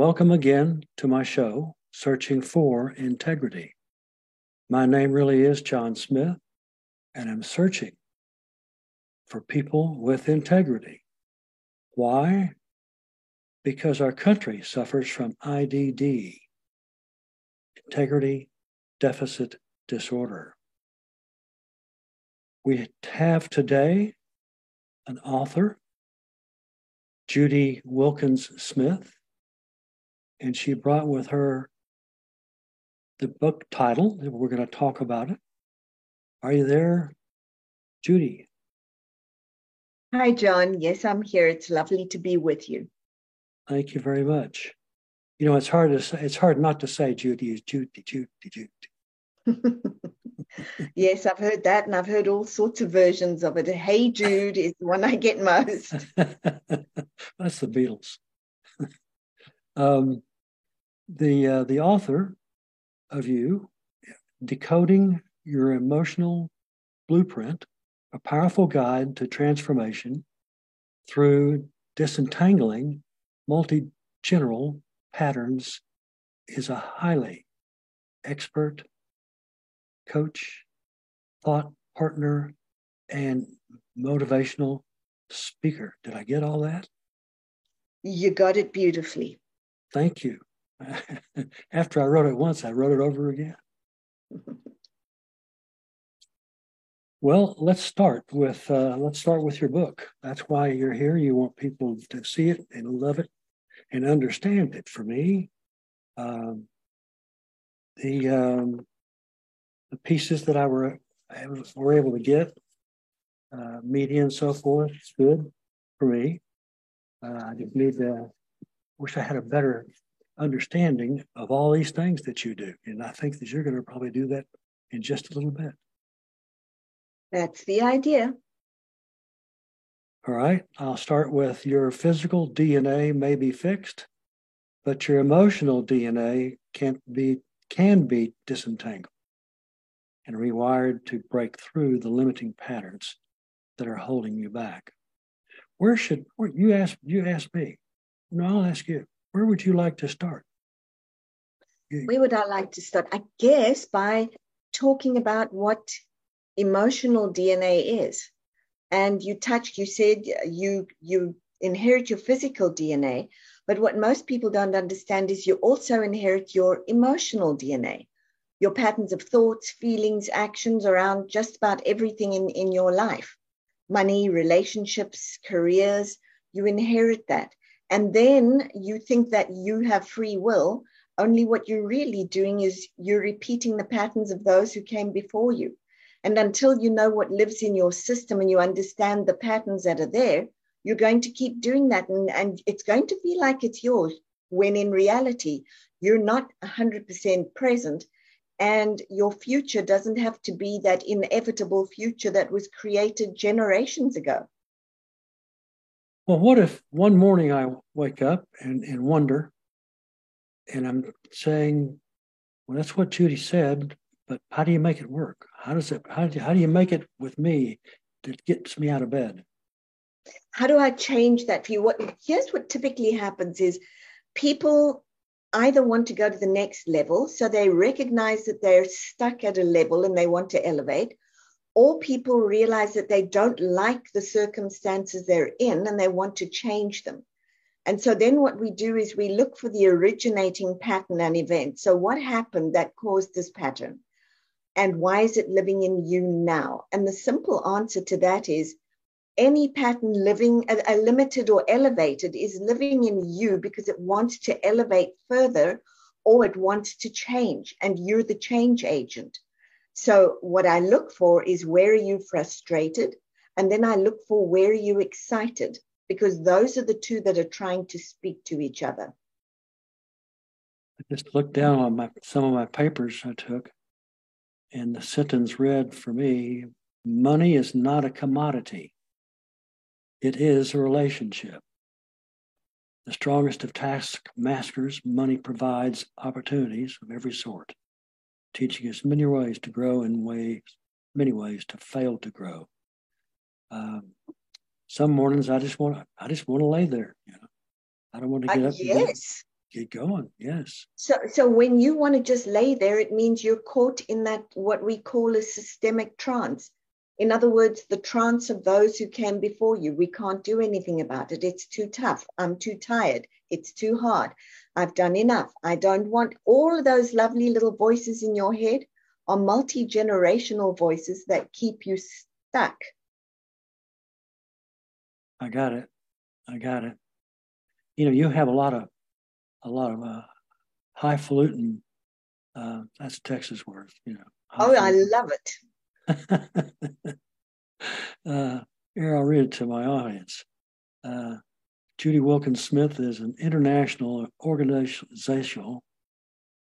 welcome again to my show, Searching for Integrity. My name really is John Smith, and I'm searching for people with integrity. Why? Because our country suffers from IDD, integrity deficit disorder. We have today an author, Judy Wilkins Smith, and she brought with her the book title. We're going to talk about it. Are you there, Judy? Hi, John. Yes, I'm here. It's lovely to be with you. Thank you very much. You know, it's hard to say, it's hard not to say Judy is Judy, Judy, Judy. yes, I've heard that, and I've heard all sorts of versions of it. Hey Jude is the one I get most. That's the Beatles. um, the uh, the author of you decoding your emotional blueprint, a powerful guide to transformation through disentangling multi-general patterns, is a highly expert coach, thought partner, and motivational speaker. Did I get all that? You got it beautifully. Thank you. After I wrote it once, I wrote it over again. well, let's start with uh, let's start with your book. That's why you're here. You want people to see it and love it and understand it. For me, um, the um, the pieces that I were I were able to get, uh, media and so forth, it's good for me. Uh, I just need to wish I had a better understanding of all these things that you do, and I think that you're going to probably do that in just a little bit. That's the idea. All right, I'll start with your physical DNA may be fixed, but your emotional DNA can't be can be disentangled and rewired to break through the limiting patterns that are holding you back. Where should where, you ask you ask me? No, I'll ask you. Where would you like to start? Where would I like to start? I guess by talking about what emotional DNA is. And you touched, you said uh, you you inherit your physical DNA, but what most people don't understand is you also inherit your emotional DNA your patterns of thoughts, feelings, actions around just about everything in, in your life money, relationships, careers. You inherit that. And then you think that you have free will. Only what you're really doing is you're repeating the patterns of those who came before you. And until you know what lives in your system and you understand the patterns that are there, you're going to keep doing that. And, and it's going to feel like it's yours when in reality, you're not 100% present and your future doesn't have to be that inevitable future that was created generations ago. Well, what if one morning I wake up and, and wonder, and I'm saying, well, that's what Judy said, but how do you make it work? How does it, how do you, how do you make it with me that gets me out of bed? How do I change that for you? What, here's what typically happens is people either want to go to the next level, so they recognize that they're stuck at a level and they want to elevate, or people realize that they don't like the circumstances they're in and they want to change them. And so then what we do is we look for the originating pattern and event. So what happened that caused this pattern? And why is it living in you now? And the simple answer to that is any pattern living a, limited or elevated is living in you because it wants to elevate further or it wants to change and you're the change agent so what i look for is where are you frustrated? And then i look for where are you excited? Because those are the two that are trying to speak to each other. I just looked down on my some of my papers i took and the sentence read for me money is not a commodity. It is a relationship. The strongest of taskmasters, money provides opportunities of every sort, teaching us many ways to grow and ways, many ways to fail to grow. Um, some mornings I just want to, I just want to lay there. You know, I don't want to get uh, up. Yes, get going. Yes. So, so when you want to just lay there, it means you're caught in that what we call a systemic trance. In other words, the trance of those who came before you. We can't do anything about it. It's too tough. I'm too tired. It's too hard. I've done enough. I don't want all of those lovely little voices in your head are multi generational voices that keep you stuck. I got it. I got it. You know, you have a lot of a lot of uh, highfalutin. Uh, that's a Texas word, you know. Oh, I love it. uh, here, I'll read it to my audience. Uh, Judy Wilkins Smith is an international organizational,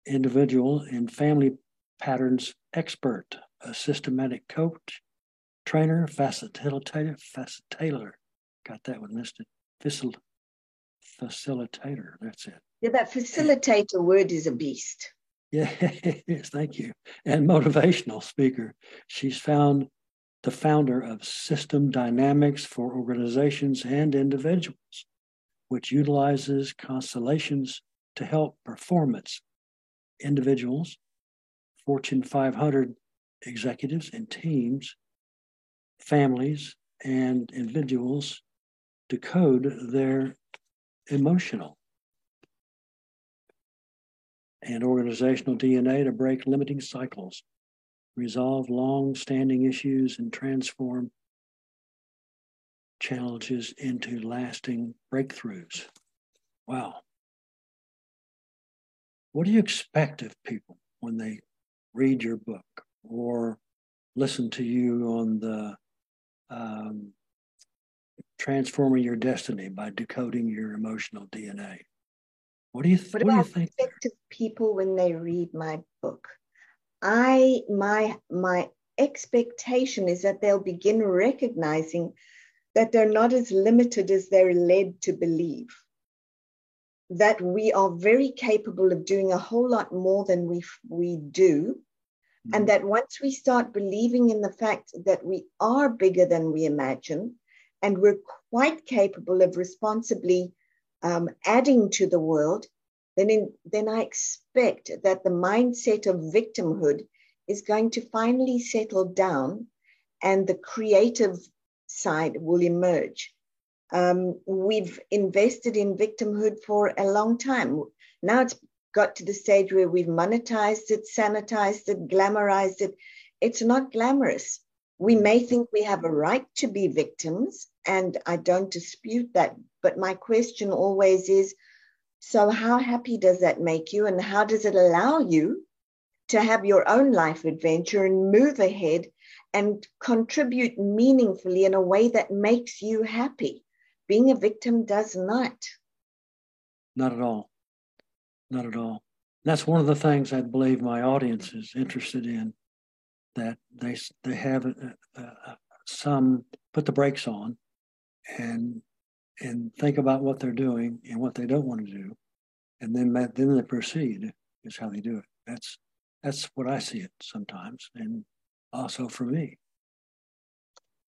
individual, and family patterns expert, a systematic coach, trainer, facilitator, facilitator. Got that one listed. Facil- facilitator. That's it. Yeah, that facilitator word is a beast. Yeah, yes, thank you. And motivational speaker. She's found the founder of System Dynamics for organizations and individuals, which utilizes constellations to help performance. Individuals, Fortune 500 executives and teams, families, and individuals decode their emotional and organizational DNA to break limiting cycles, resolve long standing issues, and transform challenges into lasting breakthroughs. Wow. What do you expect of people when they read your book or listen to you on the um, transforming your destiny by decoding your emotional DNA? What do you, th- what, what do you think? Effective people when they read my book. I my my expectation is that they'll begin recognizing that they're not as limited as they're led to believe. That we are very capable of doing a whole lot more than we we do, mm-hmm. and that once we start believing in the fact that we are bigger than we imagine, and we're quite capable of responsibly um, adding to the world, then, in, then I expect that the mindset of victimhood is going to finally settle down and the creative side will emerge. Um, we've invested in victimhood for a long time. Now it's got to the stage where we've monetized it, sanitized it, glamorized it. It's not glamorous. We may think we have a right to be victims, and I don't dispute that. But my question always is so, how happy does that make you? And how does it allow you to have your own life adventure and move ahead and contribute meaningfully in a way that makes you happy? Being a victim does not. Not at all. Not at all. That's one of the things I believe my audience is interested in that they they have uh, uh, some put the brakes on and and think about what they're doing and what they don't want to do, and then then they proceed is how they do it. That's that's what I see it sometimes, and also for me.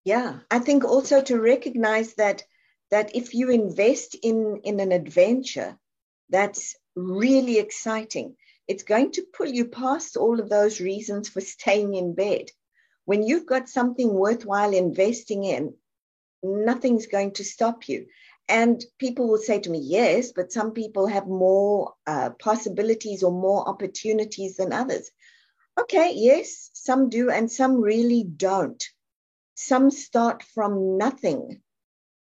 Yeah, I think also to recognize that that if you invest in in an adventure that's really exciting it's going to pull you past all of those reasons for staying in bed. When you've got something worthwhile investing in, nothing's going to stop you. And people will say to me, yes, but some people have more uh, possibilities or more opportunities than others. Okay, yes, some do, and some really don't. Some start from nothing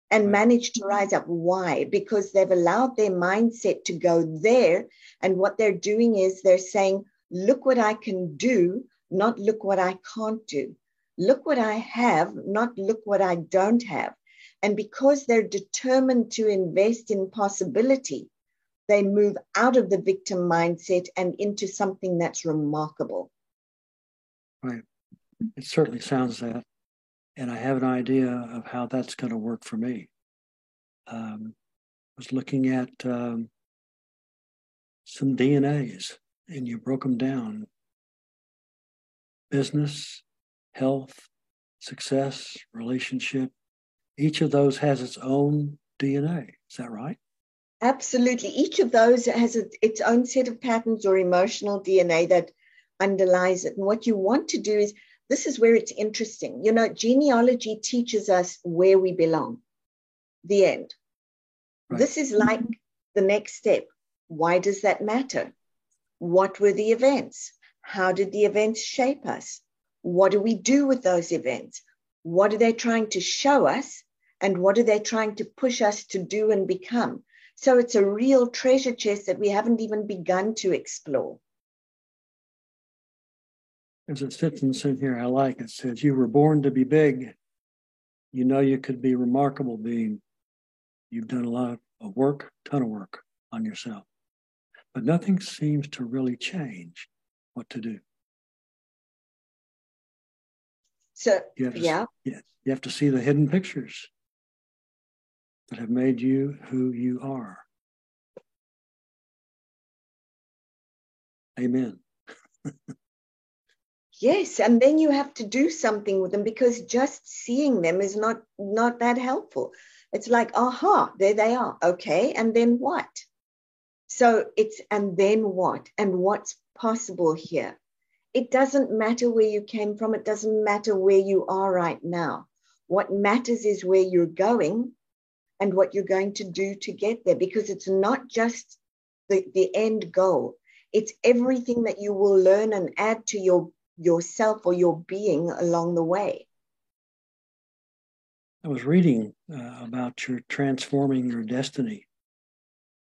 and manage to rise up. Why? Because they've allowed their mindset to go there. And what they're doing is they're saying, look what I can do, not look what I can't do. Look what I have, not look what I don't have. And because they're determined to invest in possibility, they move out of the victim mindset and into something that's remarkable. Right. It certainly sounds that and I have an idea of how that's going to work for me. Um, I was looking at um, some DNAs, and you broke them down business, health, success, relationship. Each of those has its own DNA. Is that right? Absolutely. Each of those has a, its own set of patterns or emotional DNA that underlies it. And what you want to do is this is where it's interesting. You know, genealogy teaches us where we belong, the end. Right. This is like the next step. Why does that matter? What were the events? How did the events shape us? What do we do with those events? What are they trying to show us? And what are they trying to push us to do and become? So it's a real treasure chest that we haven't even begun to explore. There's a sentence in here I like. It says, You were born to be big. You know you could be remarkable being. You've done a lot of work, ton of work on yourself. But nothing seems to really change what to do. So, you yeah. Yes, you have to see the hidden pictures that have made you who you are. Amen. yes, and then you have to do something with them because just seeing them is not not that helpful. It's like, aha, there they are. Okay, and then what? So it's and then what? And what's possible here? It doesn't matter where you came from, it doesn't matter where you are right now. What matters is where you're going and what you're going to do to get there because it's not just the, the end goal it's everything that you will learn and add to your yourself or your being along the way. I was reading uh, about your transforming your destiny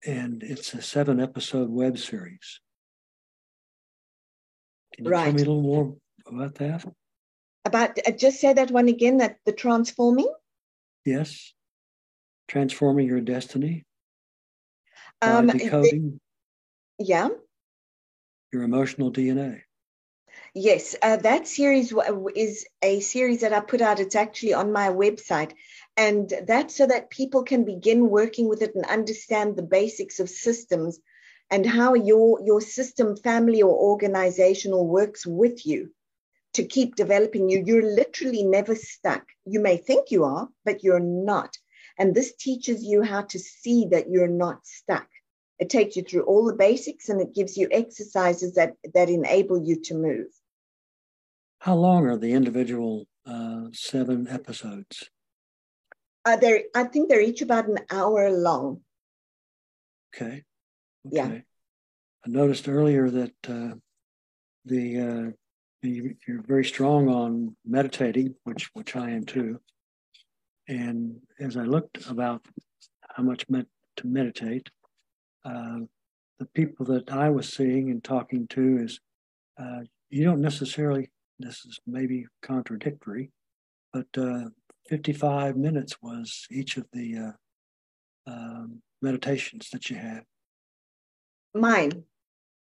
and it's a seven episode web series. Can you right. tell me a little more about that? About uh, just say that one again that the transforming? Yes. Transforming your destiny. Um, decoding the, yeah. your emotional dna yes uh, that series is a series that i put out. It's actually on my website. And that's so that people can begin working with it and understand the basics of systems and how your your system family or organizational works with you to keep developing you. You're literally never stuck. You may think you are but you're not. And this teaches you how to see that you're not stuck. It takes you through all the basics and it gives you exercises that, that enable you to move. How long are the individual uh, seven episodes? Uh, they're, I think they're each about an hour long. Okay. okay. Yeah. I noticed earlier that uh, the, uh, the you're very strong on meditating, which which I am too. And as I looked about how much meant to meditate, uh, the people that I was seeing and talking to is uh, you don't necessarily, this is maybe contradictory, but uh, 55 minutes was each of the uh, um, meditations that you had. Mine.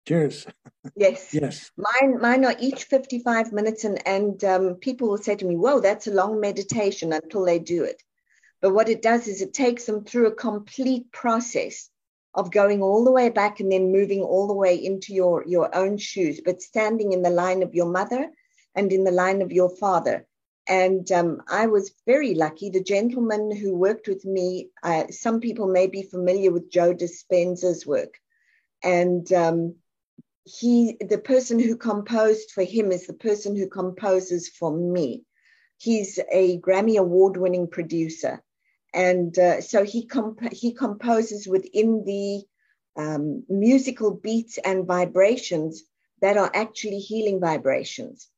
Cheers. Yes. yes. Mine, mine are each 55 minutes, and, and um, people will say to me, Whoa, that's a long meditation until they do it. But what it does is it takes them through a complete process of going all the way back and then moving all the way into your, your own shoes, but standing in the line of your mother and in the line of your father. And um, I was very lucky. The gentleman who worked with me, uh, some people may be familiar with Joe Dispenza's work. And um, he the person who composed for him is the person who composes for me he's a grammy award winning producer and uh, so he comp- he composes within the um, musical beats and vibrations that are actually healing vibrations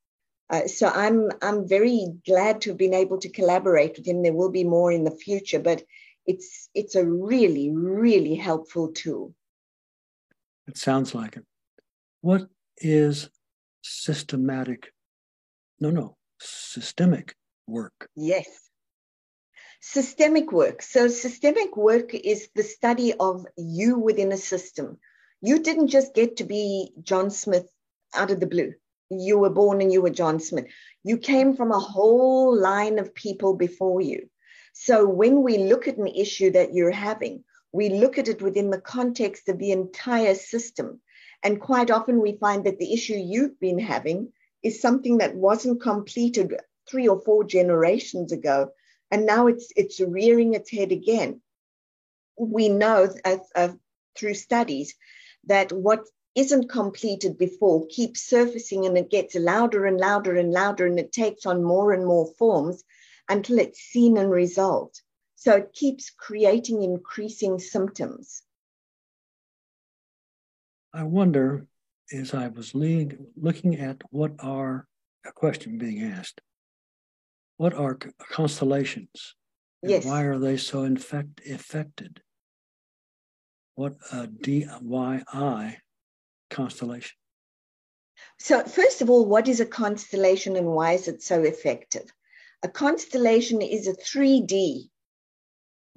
uh, so i'm i'm very glad to have been able to collaborate with him there will be more in the future but it's it's a really really helpful tool it sounds like it what is systematic? No, no, systemic work. Yes. Systemic work. So, systemic work is the study of you within a system. You didn't just get to be John Smith out of the blue. You were born and you were John Smith. You came from a whole line of people before you. So, when we look at an issue that you're having, we look at it within the context of the entire system. And quite often we find that the issue you've been having is something that wasn't completed three or four generations ago. And now it's it's rearing its head again. we know uh, uh, through studies that what isn't completed before keeps surfacing and it gets louder and louder and louder and it takes on more and more forms until it's seen and resolved. So it keeps creating increasing symptoms. I wonder, as I was looking at what are a question being asked, what are constellations? Yes. Why are they so infect, affected? What uh, a DYI constellation? So, first of all, what is a constellation and why is it so effective? A constellation is a 3D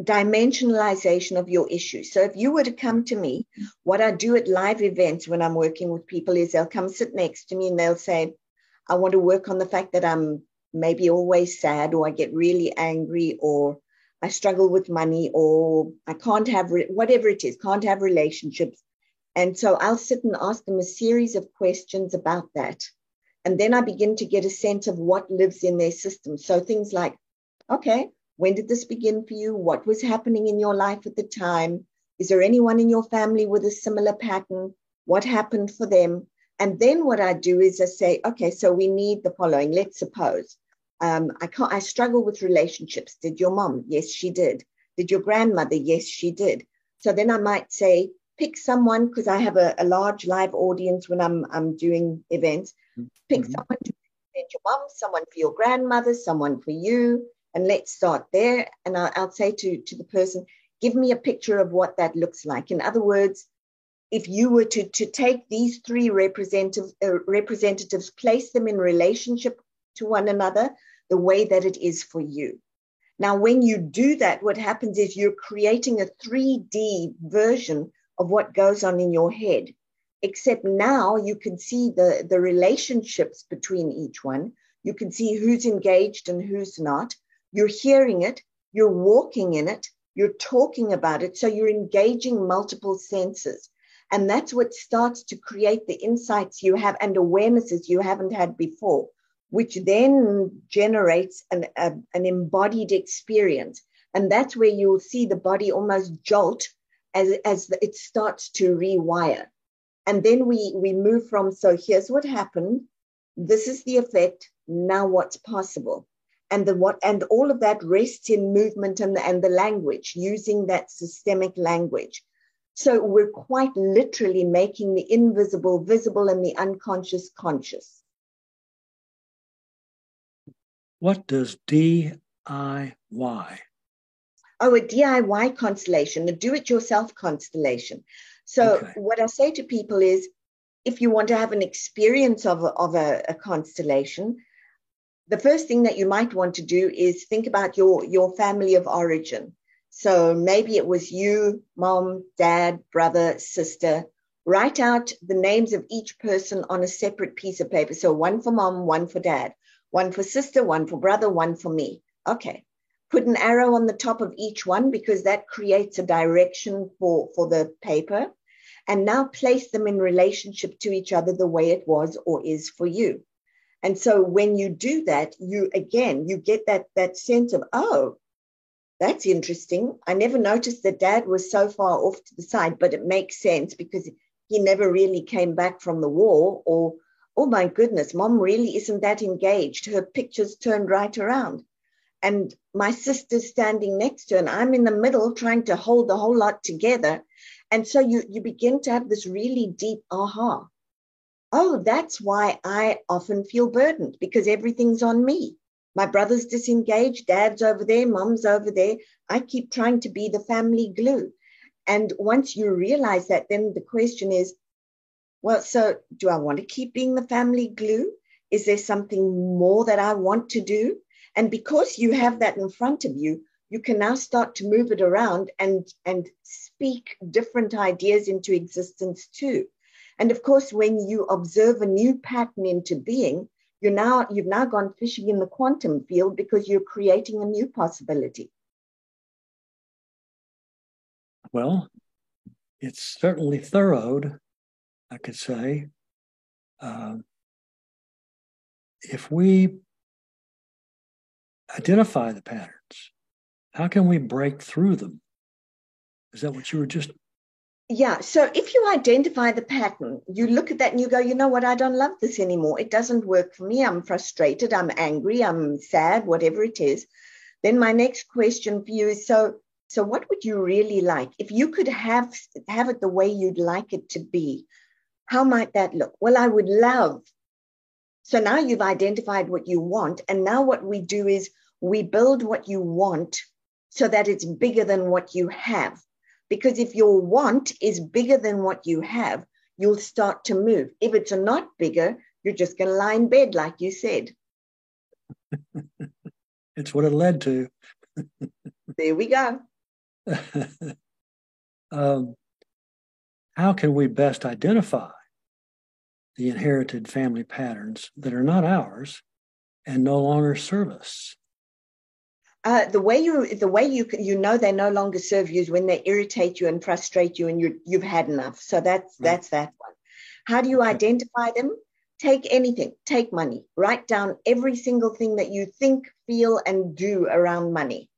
dimensionalization of your issue. So, if you were to come to me, what I do at live events when I'm working with people is they'll come sit next to me and they'll say, I want to work on the fact that I'm maybe always sad or I get really angry or I struggle with money or I can't have, re- whatever it is, can't have relationships. And so I'll sit and ask them a series of questions about that. And then I begin to get a sense of what lives in their system. So things like, okay, when did this begin for you? What was happening in your life at the time? Is there anyone in your family with a similar pattern? What happened for them? And then what I do is I say, okay, so we need the following. Let's suppose um, I can't, I struggle with relationships. Did your mom? Yes, she did. Did your grandmother? Yes, she did. So then I might say, pick someone because I have a, a, large live audience when I'm I'm doing events. Pick mm-hmm. someone to represent your mom, someone for your grandmother, someone for you, and let's start there. And I'll, I'll say to to the person, give me a picture of what that looks like. In other words, if you were to to take these three representative, uh, representatives, place them in relationship to one another the way that it is for you. Now, when you do that, what happens is you're creating a 3D version of what goes on in your head. Except now you can see the, the relationships between each one. You can see who's engaged and who's not. You're hearing it, you're walking in it, you're talking about it. So you're engaging multiple senses. And that's what starts to create the insights you have and awarenesses you haven't had before which then generates an, a, an embodied experience. And that's where you'll see the body almost jolt as, as it starts to rewire. And then we, we move from, so here's what happened. This is the effect. Now what's possible? And the what and all of that rests in movement and the, and the language, using that systemic language. So we're quite literally making the invisible visible and the unconscious conscious. What does DIY? Oh, a DIY constellation, a do it yourself constellation. So, okay. what I say to people is if you want to have an experience of, a, of a, a constellation, the first thing that you might want to do is think about your, your family of origin. So maybe it was you, mom, dad, brother, sister. Write out the names of each person on a separate piece of paper. So one for mom, one for dad one for sister, one for brother, one for me. Okay. Put an arrow on the top of each one because that creates a direction for, for the paper. And now place them in relationship to each other the way it was or is for you. And so when you do that, you again, you get that, that sense of, oh, that's interesting. I never noticed that dad was so far off to the side, but it makes sense because he never really came back from the war or oh my goodness, mom really isn't that engaged. Her picture's turned right around. And my sister's standing next to her, and I'm in the middle trying to hold the whole lot together. And so you, you begin to have this really deep aha. Oh, that's why I often feel burdened because everything's on me. My brother's disengaged, dad's over there, mom's over there. I keep trying to be the family glue. And once you realize that, then the question is, well, so do I want to keep being the family glue? Is there something more that I want to do? And because you have that in front of you, you can now start to move it around and, and speak different ideas into existence too. And of course, when you observe a new pattern into being, you're now, you've now gone fishing in the quantum field because you're creating a new possibility. Well, it's certainly thorough I could say, uh, if we identify the patterns, how can we break through them? Is that what you were just? Yeah. So if you identify the pattern, you look at that and you go, you know what? I don't love this anymore. It doesn't work for me. I'm frustrated. I'm angry. I'm sad, whatever it is. Then my next question for you is so so what would you really like if you could have have it the way you'd like it to be? How might that look? Well, I would love. So now you've identified what you want and now what we do is we build what you want so that it's bigger than what you have. Because if your want is bigger than what you have, you'll start to move. If it's not bigger, you're just going to lie in bed, like you said. it's what it led to. there we go. um, how can we best identify the inherited family patterns that are not ours and no longer serve us? Uh, the way you the way you you know they no longer serve you is when they irritate you and frustrate you and you you've had enough. So that's right. that's that one. How do you okay. identify them? Take anything, take money, write down every single thing that you think, feel, and do around money.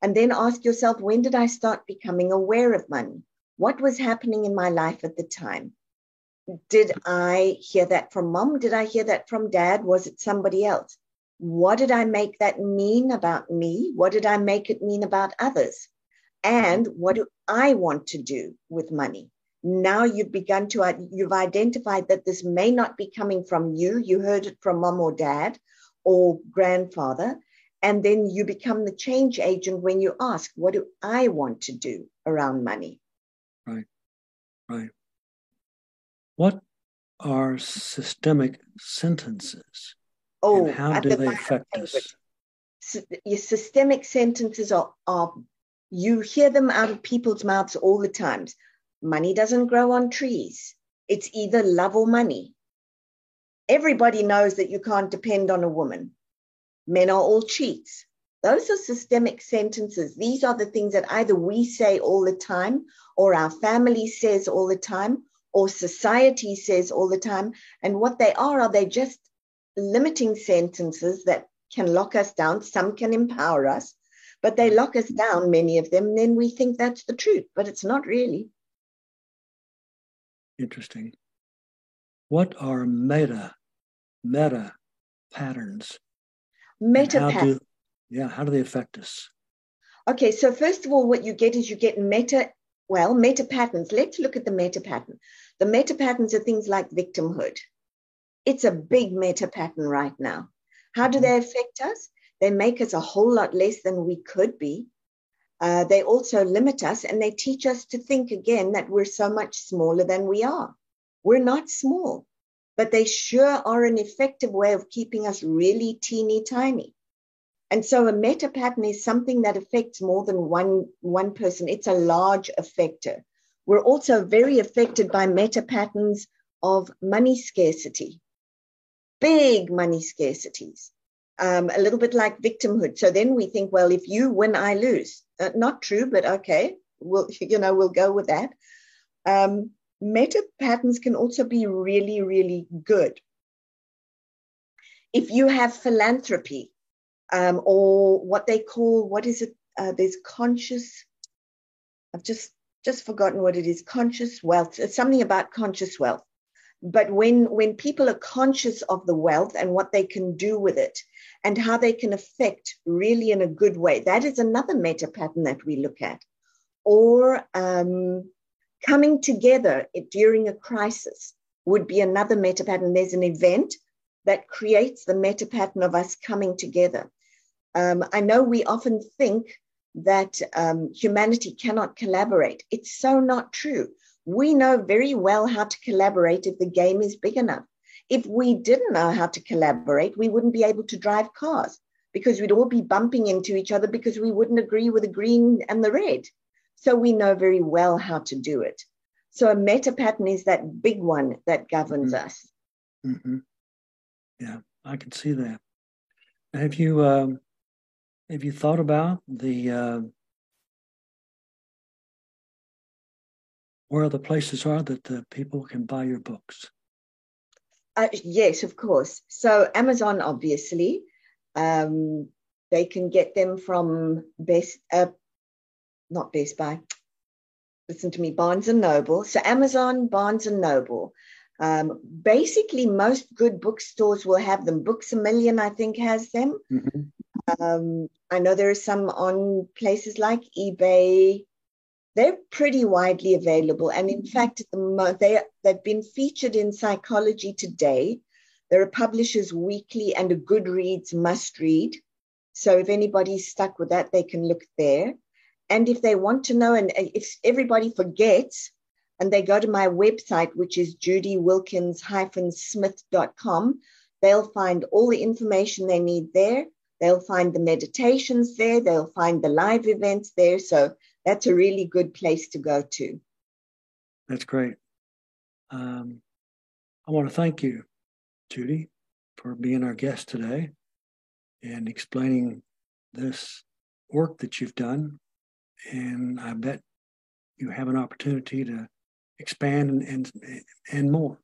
And then ask yourself, when did I start becoming aware of money? What was happening in my life at the time? Did I hear that from mom? Did I hear that from dad? Was it somebody else? What did I make that mean about me? What did I make it mean about others? And mm-hmm. what do I want to do with money? now you've begun to uh, you've identified that this may not be coming from you. You heard it from mom or dad or grandfather. And then you become the change agent when you ask what do i want to do around money? Right. Right. What are systemic sentences oh and how do they affect us your systemic sentences are, are you hear them out of people's mouths all the times Money doesn't grow on trees. It's either love or money. Everybody knows that you can't depend on a woman. Men are all cheats. Those are systemic sentences. These are the things that either we say all the time, or our family says all the time, or society says all the time. And what they are, are they just limiting sentences that can lock us down. Some can empower us, but they lock us down, many of them. Then we think that's the truth, but it's not really. Interesting. What are meta meta patterns? Meta patterns. Yeah, how do they affect us? Okay, so first of all, what you get is you get meta, well, meta patterns. Let's look at the meta pattern. The meta patterns are things like victimhood. It's a big meta pattern right now. How do mm-hmm. they affect us? They make us a whole lot less than we could be. Uh, they also limit us and they teach us to think again that we're so much smaller than we are. We're not small, but they sure are an effective way of keeping us really teeny tiny. And so a meta pattern is something that affects more than one, one person. It's a large effector. We're also very affected by meta patterns of money scarcity, big money scarcities um, a little bit like victimhood. So then we think, well, if you win, I lose. Uh, not true, but okay, we'll you know we'll go with that. Um, meta patterns can also be really, really good. If you have philanthropy, um, or what they call what is it? Uh, there's conscious. I've just just forgotten what it is. Conscious wealth. It's something about conscious wealth. But when when people are conscious of the wealth and what they can do with it, and how they can affect really in a good way. That is another meta pattern that we look at. Or um, coming together during a crisis would be another meta pattern. There's an event that creates the meta pattern of us coming together. Um, I know we often think that um, humanity cannot collaborate. It's so not true. We know very well how to collaborate if the game is big enough if we didn't know how to collaborate, we wouldn't be able to drive cars because we'd all be bumping into each other because we wouldn't agree with the green and the red. So we know very well how to do it. So a meta pattern is that big one that governs mm-hmm. us. Mm-hmm. Yeah, I can see that. Have you um, have you thought about the uh, where the places are that the people can buy your books? Uh, yes, of course. So Amazon, obviously, um, they can get them from Best, uh, not Best Buy, listen to me, Barnes and Noble. So Amazon, Barnes and Noble. Um, basically, most good bookstores will have them. Books a Million, I think, has them. Mm-hmm. Um, I know there are some on places like eBay. They're pretty widely available, and in mm-hmm. fact, the they they've been featured in Psychology Today. There are Publishers Weekly and a Goodreads must read. So if anybody's stuck with that, they can look there. And if they want to know, and if everybody forgets, and they go to my website, which is judywilkins-smith.com, they'll find all the information they need there. They'll find the meditations there. They'll find the live events there. So that's a really good place to go to. That's great. Um, I want to thank you, Judy, for being our guest today and explaining this work that you've done and I bet you have an opportunity to expand and and, and more.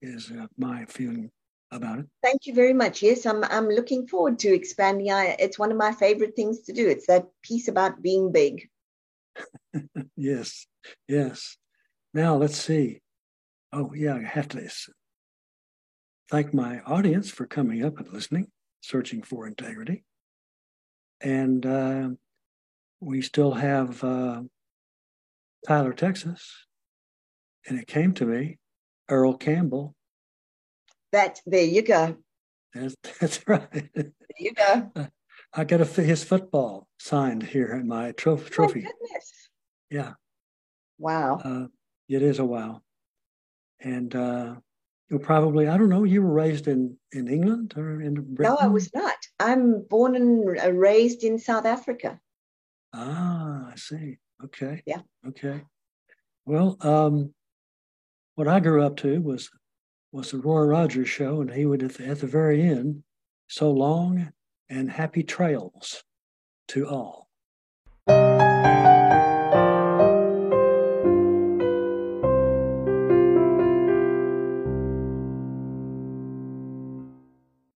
Is uh, my feeling about it. Thank you very much. Yes, I'm I'm looking forward to expanding. I, it's one of my favorite things to do. It's that piece about being big. yes, yes. Now let's see. Oh yeah, I have to thank my audience for coming up and listening, searching for integrity, and. Uh, we still have uh, Tyler, Texas, and it came to me, Earl Campbell. That there you go. That's, that's right. There you go. I got a, his football signed here in my trophy. trophy. My goodness. Yeah. Wow. Uh, it is a wow. And uh, you probably, I don't know, you were raised in, in England or in Britain? No, I was not. I'm born and raised in South Africa. Ah, I see. Okay. Yeah. Okay. Well, um, what I grew up to was was the Roy Rogers show, and he would at the, at the very end, so long and happy trails to all.